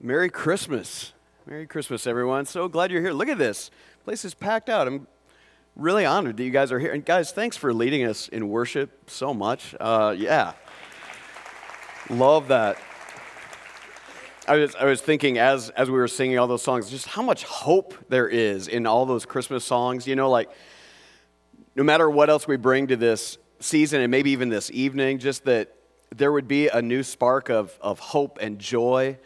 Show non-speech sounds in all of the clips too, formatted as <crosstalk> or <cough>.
Merry Christmas. Merry Christmas, everyone. So glad you're here. Look at this. Place is packed out. I'm really honored that you guys are here. And guys, thanks for leading us in worship so much. Uh, yeah. Love that. I was, I was thinking as, as we were singing all those songs, just how much hope there is in all those Christmas songs. You know, like no matter what else we bring to this season and maybe even this evening, just that there would be a new spark of, of hope and joy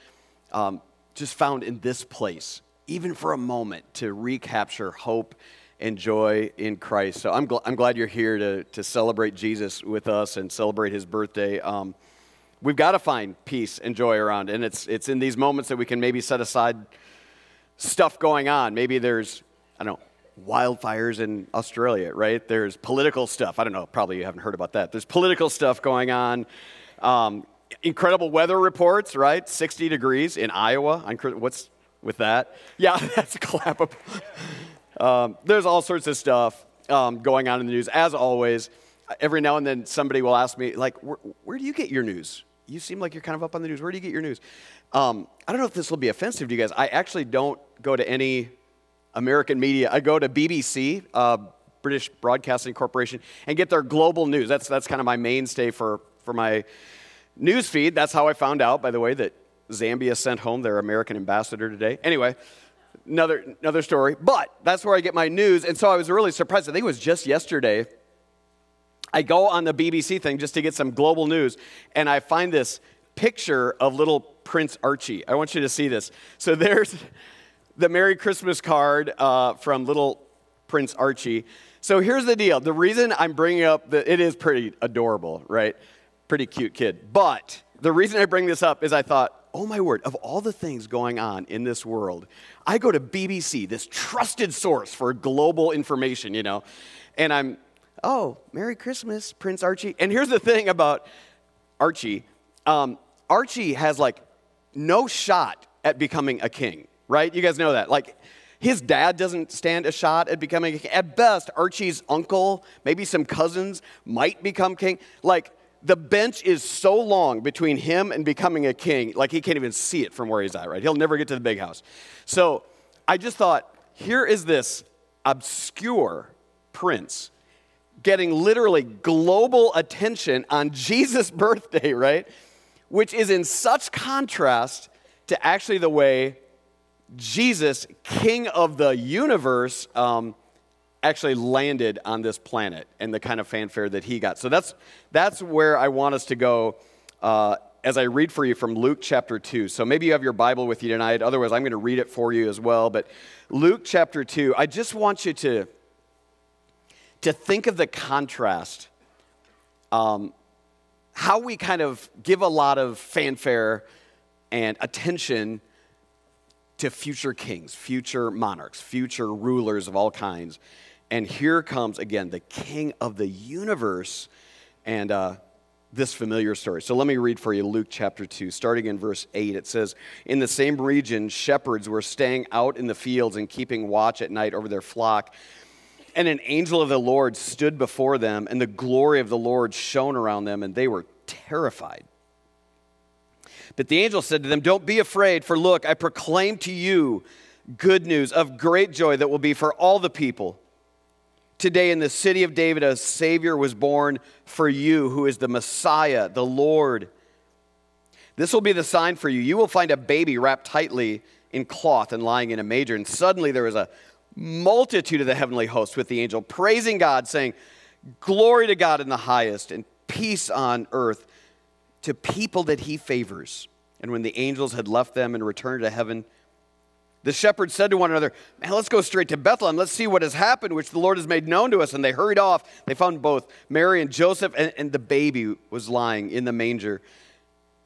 um, just found in this place, even for a moment, to recapture hope and joy in Christ. So I'm, gl- I'm glad you're here to, to celebrate Jesus with us and celebrate his birthday. Um, we've got to find peace and joy around, and it's, it's in these moments that we can maybe set aside stuff going on. Maybe there's, I don't know, wildfires in Australia, right? There's political stuff. I don't know, probably you haven't heard about that. There's political stuff going on. Um, incredible weather reports, right? 60 degrees in Iowa. What's with that? Yeah, <laughs> that's clappable. Um, there's all sorts of stuff um, going on in the news, as always. Every now and then, somebody will ask me, like, where, where, do you get your news? You seem like you're kind of up on the news. Where do you get your news? Um, I don't know if this will be offensive to you guys. I actually don't go to any American media. I go to BBC, uh, British Broadcasting Corporation, and get their global news. That's, that's kind of my mainstay for, for my news feed. That's how I found out, by the way, that Zambia sent home their American ambassador today. Anyway, another, another story. But that's where I get my news. And so I was really surprised. I think it was just yesterday. I go on the BBC thing just to get some global news, and I find this picture of little Prince Archie. I want you to see this. So <laughs> there's the Merry Christmas card uh, from little Prince Archie. So here's the deal. The reason I'm bringing up the, it is pretty adorable, right? Pretty cute kid. But the reason I bring this up is I thought, oh my word, of all the things going on in this world, I go to BBC, this trusted source for global information, you know, and I'm, oh, Merry Christmas, Prince Archie. And here's the thing about Archie um, Archie has like no shot at becoming a king, right? You guys know that. Like, his dad doesn't stand a shot at becoming a king. At best, Archie's uncle, maybe some cousins, might become king. Like, the bench is so long between him and becoming a king, like he can't even see it from where he's at, right? He'll never get to the big house. So I just thought, here is this obscure prince getting literally global attention on Jesus' <laughs> birthday, right? Which is in such contrast to actually the way Jesus, king of the universe, um, actually landed on this planet and the kind of fanfare that he got. So that's, that's where I want us to go uh, as I read for you from Luke chapter 2. So maybe you have your Bible with you tonight. Otherwise, I'm going to read it for you as well. But Luke chapter 2, I just want you to, to think of the contrast. Um, how we kind of give a lot of fanfare and attention to future kings, future monarchs, future rulers of all kinds. And here comes again the king of the universe and uh, this familiar story. So let me read for you Luke chapter 2, starting in verse 8. It says, In the same region, shepherds were staying out in the fields and keeping watch at night over their flock. And an angel of the Lord stood before them, and the glory of the Lord shone around them, and they were terrified. But the angel said to them, Don't be afraid, for look, I proclaim to you good news of great joy that will be for all the people. Today in the city of David, a Savior was born for you, who is the Messiah, the Lord. This will be the sign for you. You will find a baby wrapped tightly in cloth and lying in a manger. And suddenly there was a multitude of the heavenly hosts with the angel, praising God, saying, Glory to God in the highest, and peace on earth to people that he favors. And when the angels had left them and returned to heaven, the shepherds said to one another, Man, let's go straight to Bethlehem. Let's see what has happened, which the Lord has made known to us. And they hurried off. They found both Mary and Joseph, and, and the baby was lying in the manger.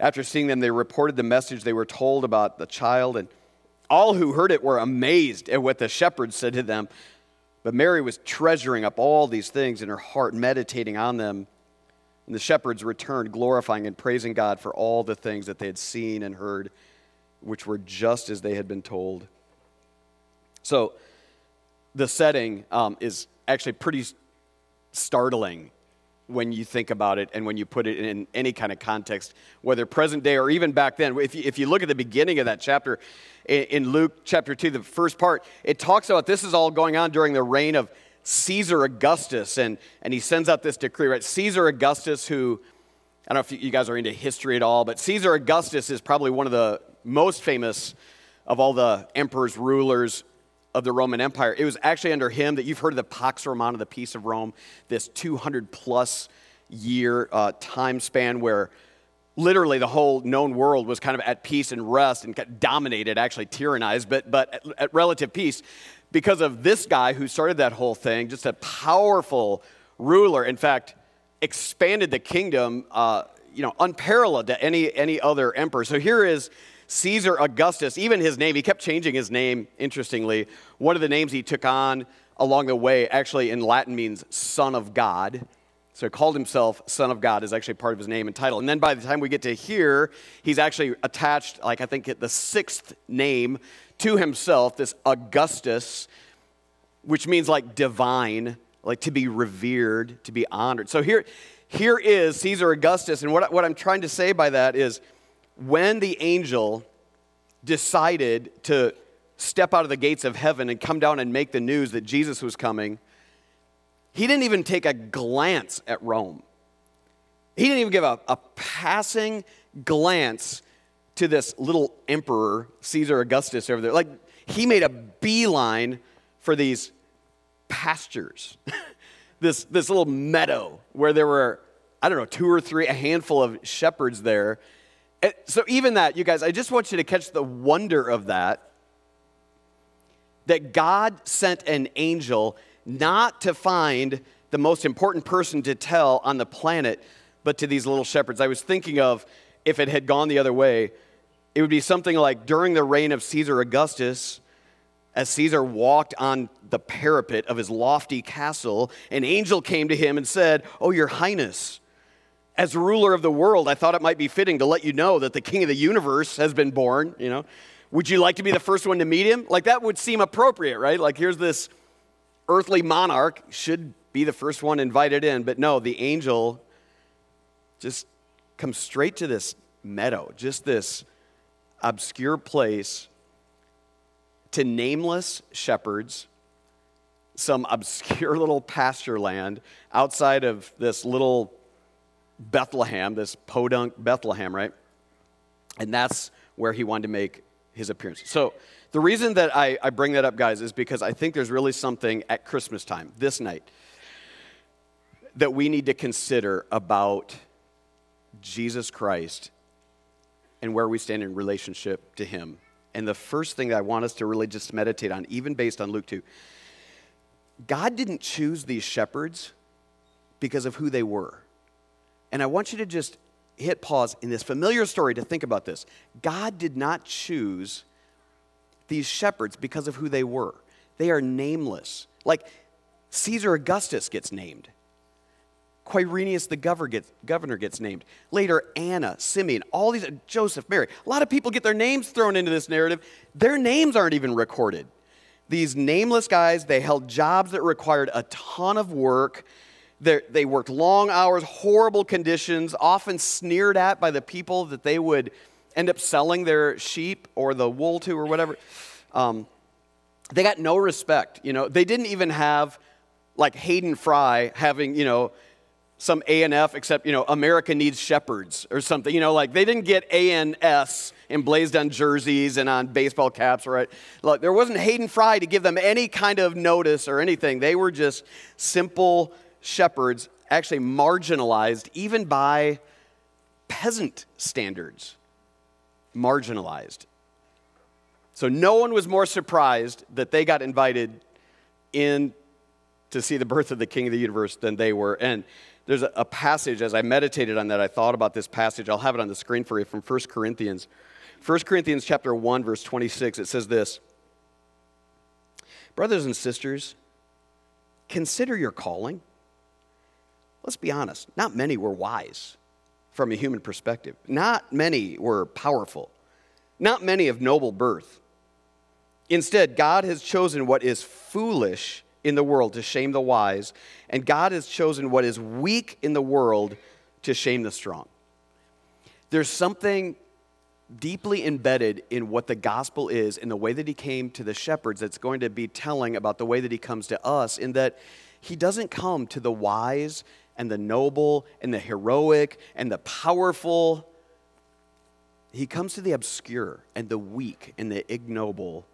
After seeing them, they reported the message they were told about the child. And all who heard it were amazed at what the shepherds said to them. But Mary was treasuring up all these things in her heart, meditating on them. And the shepherds returned, glorifying and praising God for all the things that they had seen and heard which were just as they had been told. So the setting um, is actually pretty startling when you think about it and when you put it in any kind of context, whether present day or even back then. If you, if you look at the beginning of that chapter in Luke chapter 2, the first part, it talks about this is all going on during the reign of Caesar Augustus. And, and he sends out this decree, right? Caesar Augustus, who, I don't know if you guys are into history at all, but Caesar Augustus is probably one of the most famous of all the emperors, rulers of the Roman Empire. It was actually under him that you've heard of the Pax Romana, the Peace of Rome, this 200 plus year uh, time span where literally the whole known world was kind of at peace and rest and dominated, actually tyrannized, but, but at, at relative peace because of this guy who started that whole thing, just a powerful ruler. In fact, expanded the kingdom, uh, you know, unparalleled to any, any other emperor. So here is Caesar Augustus, even his name, he kept changing his name, interestingly. One of the names he took on along the way actually in Latin means son of God. So he called himself Son of God is actually part of his name and title. And then by the time we get to here, he's actually attached, like I think the sixth name to himself, this Augustus, which means like divine, like to be revered, to be honored. So here, here is Caesar Augustus. And what, what I'm trying to say by that is when the angel decided to step out of the gates of heaven and come down and make the news that Jesus was coming, he didn't even take a glance at Rome. He didn't even give a, a passing glance to this little emperor, Caesar Augustus, over there. Like, he made a beeline for these pastures, <laughs> this, this little meadow where there were, I don't know, two or three, a handful of shepherds there so, even that, you guys, I just want you to catch the wonder of that. That God sent an angel not to find the most important person to tell on the planet, but to these little shepherds. I was thinking of if it had gone the other way, it would be something like during the reign of Caesar Augustus, as Caesar walked on the parapet of his lofty castle, an angel came to him and said, Oh, your highness, as ruler of the world, I thought it might be fitting to let you know that the king of the universe has been born, you know. Would you like to be the first one to meet him? Like that would seem appropriate, right? Like here's this earthly monarch should be the first one invited in, but no, the angel just comes straight to this meadow, just this obscure place to nameless shepherds, some obscure <laughs> little pasture land outside of this little Bethlehem, this podunk Bethlehem, right? And that's where he wanted to make his appearance. So, the reason that I, I bring that up, guys, is because I think there's really something at Christmas time, this night, that we need to consider about Jesus Christ and where we stand in relationship to him. And the first thing that I want us to really just meditate on, even based on Luke 2, God didn't choose these shepherds because of who they were. And I want you to just hit pause in this familiar story to think about this. God did not choose these shepherds because of who they were, they are nameless. Like Caesar Augustus gets named. Quirinius the governor gets, named. Later, Anna, Simeon, all these, Joseph, Mary. A lot of people get their names thrown into this narrative. Their names aren't even recorded. These nameless guys, they held jobs that required a ton of work. They're, they worked long hours, horrible conditions, often sneered at by the people that they would end up selling their sheep or the wool to or whatever. Um, they got no respect. You know, they didn't even have like Hayden Fry having, you know, some ANF except, you know, America needs shepherds or something. You know, like they didn't get A and ANS emblazed on jerseys and on baseball caps, right? Look, there wasn't Hayden Fry to give them any kind of notice or anything. They were just simple shepherds actually marginalized even by peasant standards. Marginalized. So no one was more surprised that they got invited in to see the birth of the king of the universe than they were. And there's a, passage, as I meditated on that, I thought about this passage. I'll have it on the screen for you from 1 Corinthians. 1 Corinthians chapter 1, verse 26, it says this Brothers and sisters, consider your calling let's be honest, not many were wise from a human perspective. Not many were powerful. Not many of noble birth. Instead, God has chosen what is foolish in the world to shame the wise, and God has chosen what is weak in the world to shame the strong. There's something deeply embedded in what the gospel is in the way that he came to the shepherds that's going to be telling about the way that he comes to us in that he doesn't come to the wise and the noble and the heroic and the powerful. He comes to the obscure and the weak and the ignoble.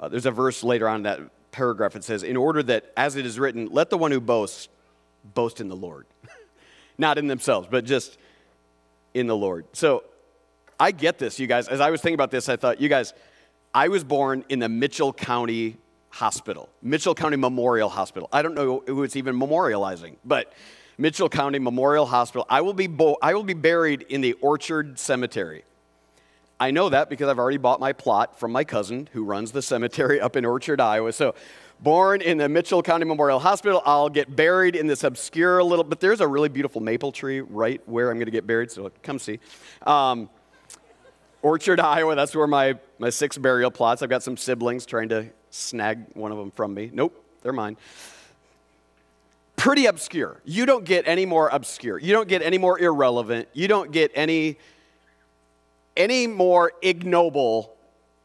Uh, there's a verse later on in that paragraph it says in order that as it is written let the one who boasts boast in the lord. <laughs> Not in themselves but just in the lord. So I get this, you guys. As I was thinking about this, I thought, you guys, I was born in the Mitchell County Hospital, Mitchell County Memorial Hospital. I don't know who it's even memorializing, but Mitchell County Memorial Hospital. I will be, bo- I will be buried in the Orchard Cemetery. I know that because I've already bought my plot from my cousin who runs the cemetery up in Orchard, Iowa. So, born in the Mitchell County Memorial Hospital, I'll get buried in this obscure little, but there's a really beautiful maple tree right where I'm going to get buried, so come see. Um, Orchard, Iowa, that's where my, my six burial plots. I've got some siblings trying to snag one of them from me. Nope, they're mine. Pretty obscure. You don't get any more obscure. You don't get any more irrelevant. You don't get any any more ignoble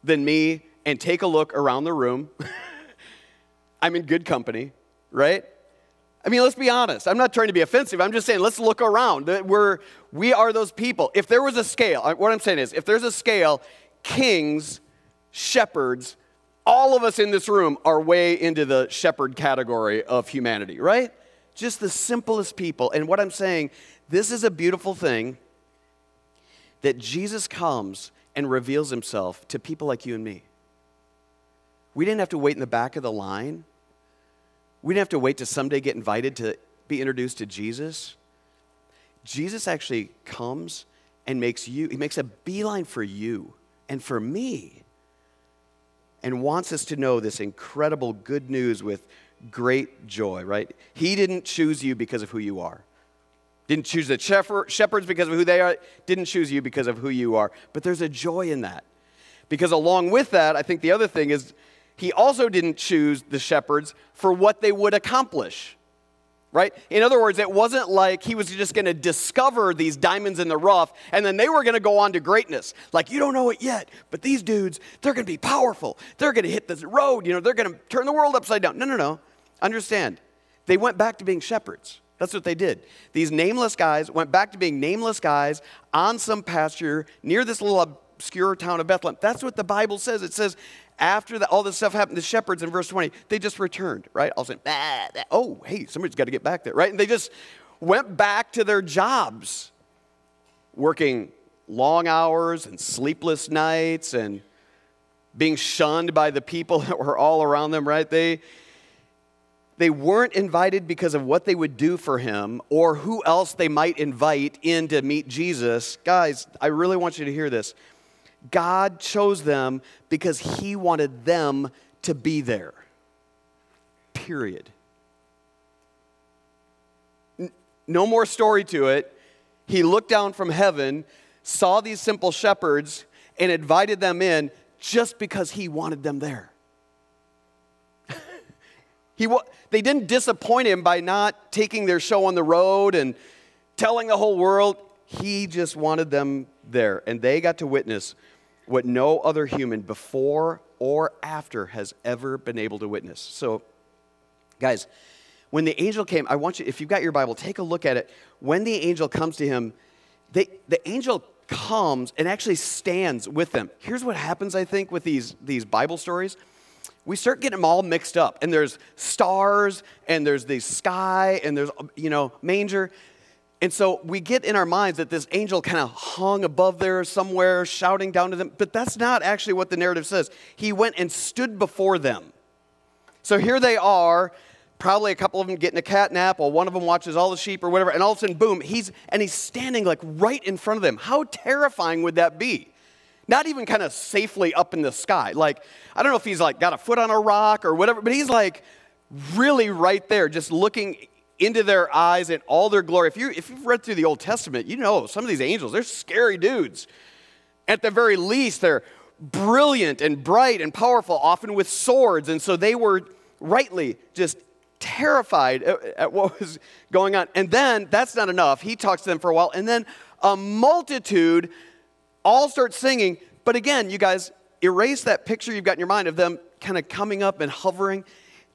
than me and take a look around the room. <laughs> I'm in good company, right? I mean, let's be honest. I'm not trying to be offensive. I'm just saying, let's look around. We're, we are those people. If there was a scale, uh, what I'm saying is, if there's a scale, kings, shepherds, all of us in this room are way into the shepherd category of humanity, right? Just the simplest people. And what I'm saying, this is a beautiful thing that Jesus comes and reveals himself to people like you and me. We didn't have to wait in the back of the line. We didn't have to wait to someday get invited to be introduced to Jesus. Jesus actually comes and makes you, he makes a beeline for you and for me and wants us to know this incredible good news with great joy, right? He didn't choose you because of who you are. Didn't choose the shepherds because of who they are, didn't choose you because of who you are. But there's a joy in that. Because along with that, I think the other thing is he also didn't choose the shepherds for what they would accomplish. Right? In other words, it wasn't like he was just going to discover these diamonds in the rough and then they were going to go on to greatness. Like, you don't know it yet, but these dudes, they're going to be powerful. They're going to hit this road. You know, they're going to turn the world upside down. No, no, no. Understand. They went back to being shepherds. That's what they did. These nameless guys went back to being nameless guys on some pasture near this little obscure town of Bethlehem. That's what the Bible says. It says after the, all this stuff happened, the shepherds in verse 20, they just returned, right? All of a sudden, ah, oh, hey, somebody's got to get back there, right? And they just went back to their jobs, working long hours and sleepless nights and being shunned by the people <laughs> that were all around them, right? They, they weren't invited because of what they would do for him or who else they might invite in to meet Jesus. Guys, I really want you to hear this. God chose them because He wanted them to be there. Period. No more story to it. He looked down from heaven, saw these simple shepherds, and invited them in just because He wanted them there. <laughs> he, they didn't disappoint Him by not taking their show on the road and telling the whole world. He just wanted them there, and they got to witness what no other human before or after has ever been able to witness. So, guys, when the angel came, I want you, if you've got your Bible, take a look at it. When the angel comes to him, they, the angel comes and actually stands with them. Here's what happens, I think, with these, these Bible stories. We start getting them all mixed up, and there's stars, and there's the sky, and there's, you know, manger. And so we get in our minds that this angel kind of hung above there somewhere, shouting down to them. But that's not actually what the narrative says. He went and stood before them. So here they are, probably a couple of them getting a cat nap while one of them watches all the sheep or whatever. And all of a sudden, boom, he's, and he's standing like right in front of them. How terrifying would that be? Not even kind of safely up in the sky. Like, I don't know if he's like got a foot on a rock or whatever, but he's like really right there, just looking into their eyes and all their glory. If, you, if you've read through the Old Testament, you know some of these angels, they're scary dudes. At the very least, they're brilliant and bright and powerful, often with swords. And so they were, rightly just terrified at, at what was going on. And then that's not enough. He talks to them for a while, and then a multitude all start singing. But again, you guys, erase that picture you've got in your mind of them kind of coming up and hovering.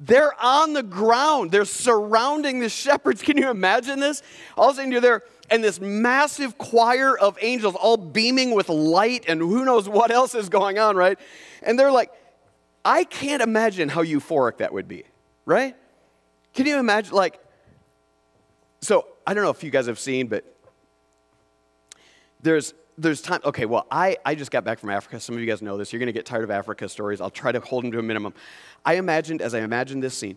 They're on the ground. They're surrounding the shepherds. <laughs> Can you imagine this? All of a sudden you're there, and this massive choir of angels all beaming with light, and who knows what else is going on, right? And they're like, I can't imagine how euphoric that would be, right? Can you imagine, like, so I don't know if you guys have seen, but there's there's time. Okay, well, I, I just got back from Africa. Some of you guys know this. You're going to get tired of Africa stories. I'll try to hold them to a minimum. I imagined, as I imagined this scene,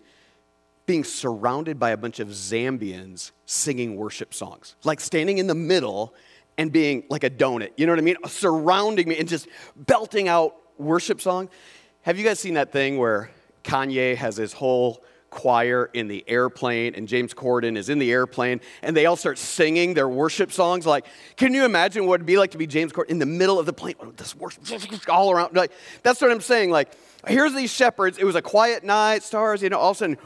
being surrounded by a bunch of Zambians singing worship songs, like standing in the middle and being like a donut. You know what I mean? Surrounding me and just belting out worship song. Have you guys seen that thing where Kanye has his whole choir in the airplane, and James Corden is in the airplane, and they all start singing their worship songs. Like, can you imagine what it'd be like to be James Corden in the middle of the plane? Oh, this worship <laughs> all around. Like, that's what I'm saying. Like, here's these shepherds. It was a quiet night, stars, you know, all of a sudden,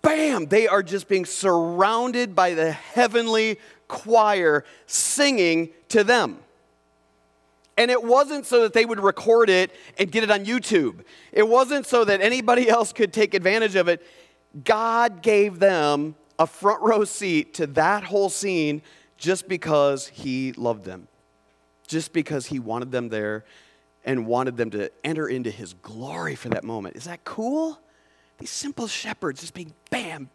bam, they are just being surrounded by the heavenly choir singing to them. And it wasn't so that they would record it and get it on YouTube. It wasn't so that anybody <laughs> else could take advantage of it. God gave them a front row seat to that whole scene just because He loved them, just because He wanted them there and wanted them to enter into His glory for that moment. Is that cool? These simple shepherds just being, bam,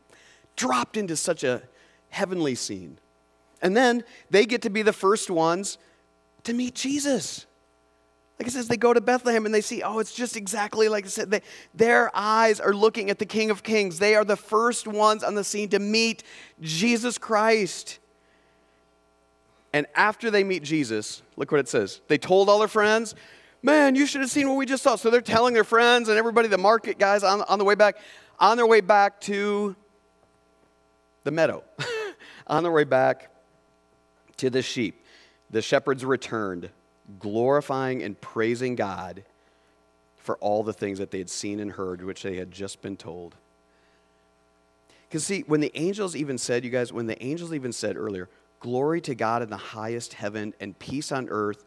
dropped into such a heavenly scene. And then they get to be the first ones to meet Jesus. Like it says, they go to Bethlehem and they see, oh, it's just exactly like I said. They, their eyes are looking at the King of Kings. They are the first ones on the scene to meet Jesus Christ. And after they meet Jesus, look what it says. They told all their friends, man, you should have seen what we just saw. So they're telling their friends and everybody, the market guys on, on the way back, on their way back to the meadow, <laughs> on their way back to the sheep. The shepherds returned glorifying and praising God for all the things that they had seen and heard, which they had just been told. Because, see, when the angels even said, you guys, when the angels even said earlier, glory to God in the highest heaven and peace on earth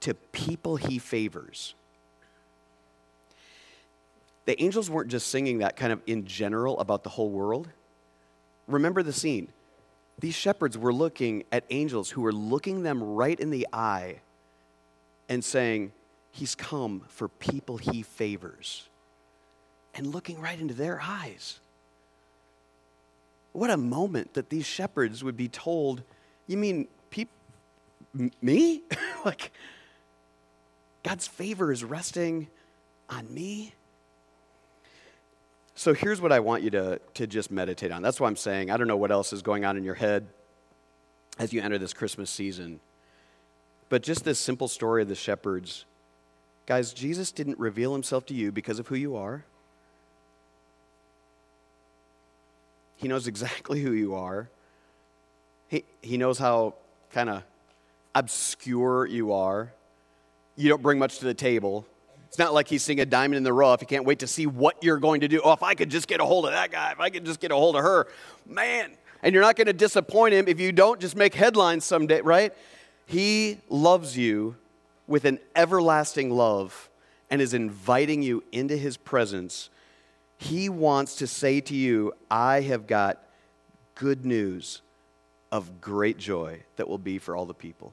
to people he favors. The angels weren't just singing that kind of in general about the whole world. Remember the scene. These shepherds were looking at angels who were looking them right in the eye and saying, He's come for people he favors, and looking right into their eyes. What a moment that these shepherds would be told, You mean peop- me? <laughs> like, God's favor is resting on me? So here's what I want you to, to just meditate on. That's what I'm saying. I don't know what else is going on in your head as you enter this Christmas season. But just this simple story of the shepherds. Guys, Jesus didn't reveal himself to you because of who you are. He knows exactly who you are. He, he knows how kind of obscure you are. You don't bring much to the table. It's not like he's seeing a diamond in the rough. He can't wait to see what you're going to do. Oh, if I could just get a hold of that guy, if I could just get a hold of her, man. And you're not going to disappoint him if you don't just make headlines someday, right? He loves you with an everlasting love and is inviting you into his presence. He wants to say to you, I have got good news of great joy that will be for all the people.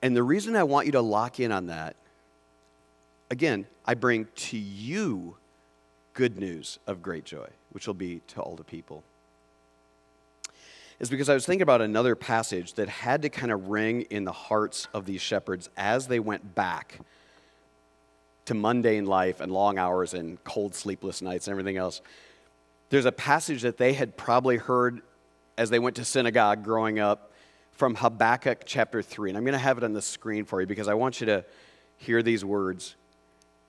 And the reason I want you to lock in on that, again, I bring to you good news of great joy, which will be to all the people is because I was thinking about another passage that had to kind of ring in the hearts of these shepherds as they went back to mundane life and long hours and cold, sleepless nights and everything else. There's a passage that they had probably heard as they went to synagogue growing up from Habakkuk chapter 3. And I'm going to have it on the screen for you because I want you to hear these words.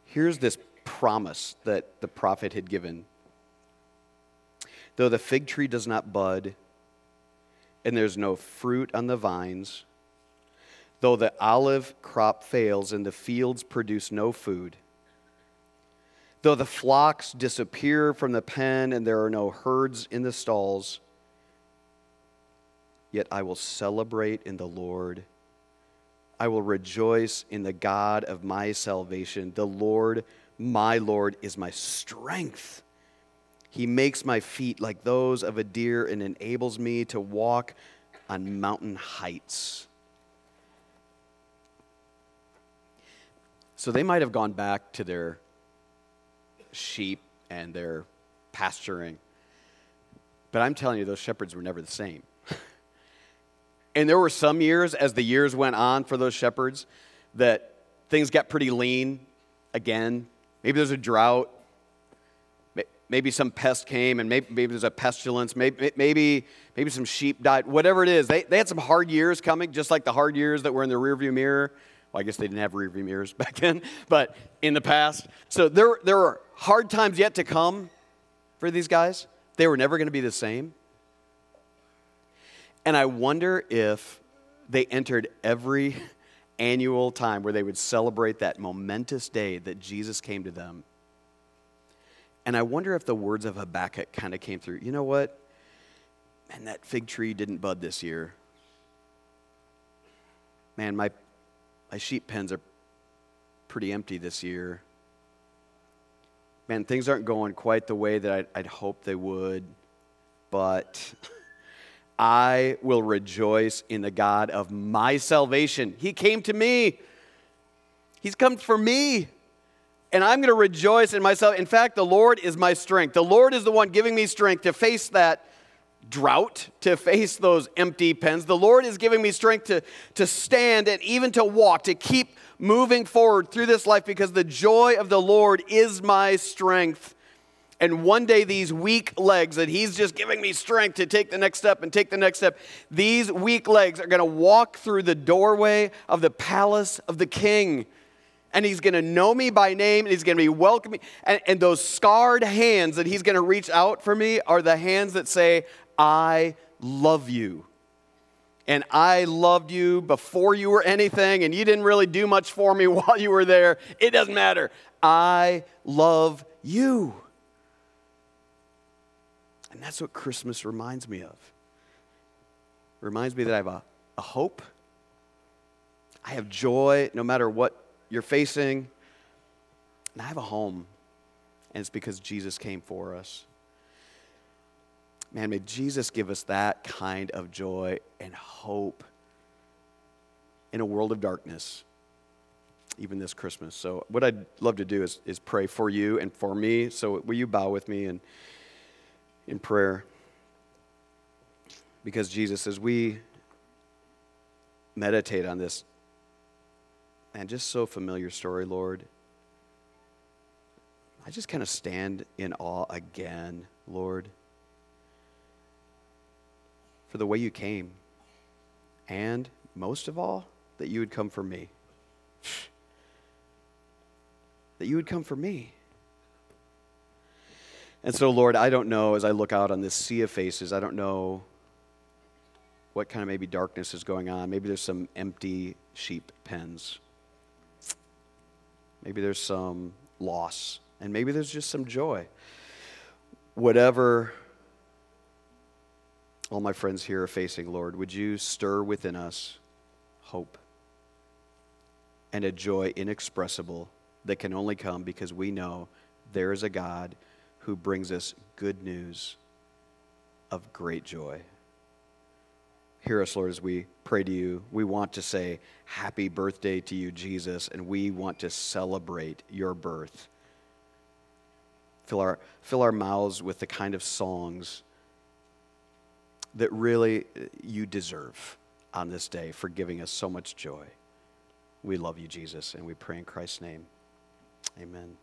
Here's this promise that the prophet had given. Though the fig tree does not bud, and there's no fruit on the vines, though the olive crop fails and the fields produce no food, Though the flocks disappear from the pen and there are no herds in the stalls, yet I will celebrate in the Lord. I will rejoice in the God of my salvation. The Lord, my Lord, is my strength. He makes my feet like those of a deer and enables me to walk on mountain heights. So they might have gone back to their sheep and their pasturing. But I'm telling you, those shepherds were never the same. <laughs> and there were some years, as the years went on for those shepherds, that things got pretty lean again. Maybe there's a drought. Maybe some pest came, and maybe, maybe there's a pestilence. Maybe, maybe, maybe some sheep died. Whatever it is, they, they had some hard years coming, just like the hard years that were in the rearview mirror. Well, I guess they didn't have rearview mirrors <laughs> back then, but in the past. So there, there were hard times yet to come for these guys. They were never going to be the same. And I wonder if they entered every <laughs> annual time where they would celebrate that momentous day that Jesus came to them. And I wonder if the words of Habakkuk kind of came through. You know what? Man, that fig tree didn't bud this year. Man, my my sheep pens are pretty empty this year. Man, things aren't going quite the way that I'd, I'd hoped they would, but <laughs> I will rejoice in the God of my salvation. He came to me, He's come for me. And I'm going to rejoice in myself. In fact, the Lord is my strength. The Lord is the one giving me strength to face that drought, to face those empty pens. The Lord is giving me strength to, to stand and even to walk, to keep moving forward through this life because the joy of the Lord is my strength. And one day, these weak legs that He's just giving me strength to take the next step and take the next step, these weak legs are going to walk through the doorway of the palace of the King and he's going to know me by name and he's going to be welcoming and, and, those scarred hands that he's going to reach out for me are the hands that say I love you. And I loved you before you were anything, and you didn't really do much for me <laughs> while you were there. It doesn't matter. I love you. And that's what Christmas reminds me of. Reminds me that I have a, a hope. I have joy no matter what you're facing. And I have a home. And it's because Jesus came for us. Man, may Jesus give us that kind of joy and hope in a world of darkness, even this Christmas. So, what I'd love to do is, is pray for you and for me. So, will you bow with me in, in prayer? Because, Jesus, as we meditate on this, and just so familiar story, Lord, I just kind of stand in awe again, Lord for the way you came. And most of all, that you would come for me. <sighs> that you would come for me. And so, Lord, I don't know as I look out on this sea of faces, I don't know what kind of maybe darkness is going on. Maybe there's some empty sheep pens. Maybe there's some loss. And maybe there's just some joy. Whatever all my friends here are facing, Lord, would you stir within us hope and a joy inexpressible that can only come because we know there is a God who brings us good news of great joy. Hear us, Lord, as we pray to you. We want to say happy birthday to you, Jesus, and we want to celebrate your birth. Fill our, fill our mouths with the kind of songs that really uh, you deserve on this day for giving us so much joy. We love you, Jesus, and we pray in Christ's name. Amen.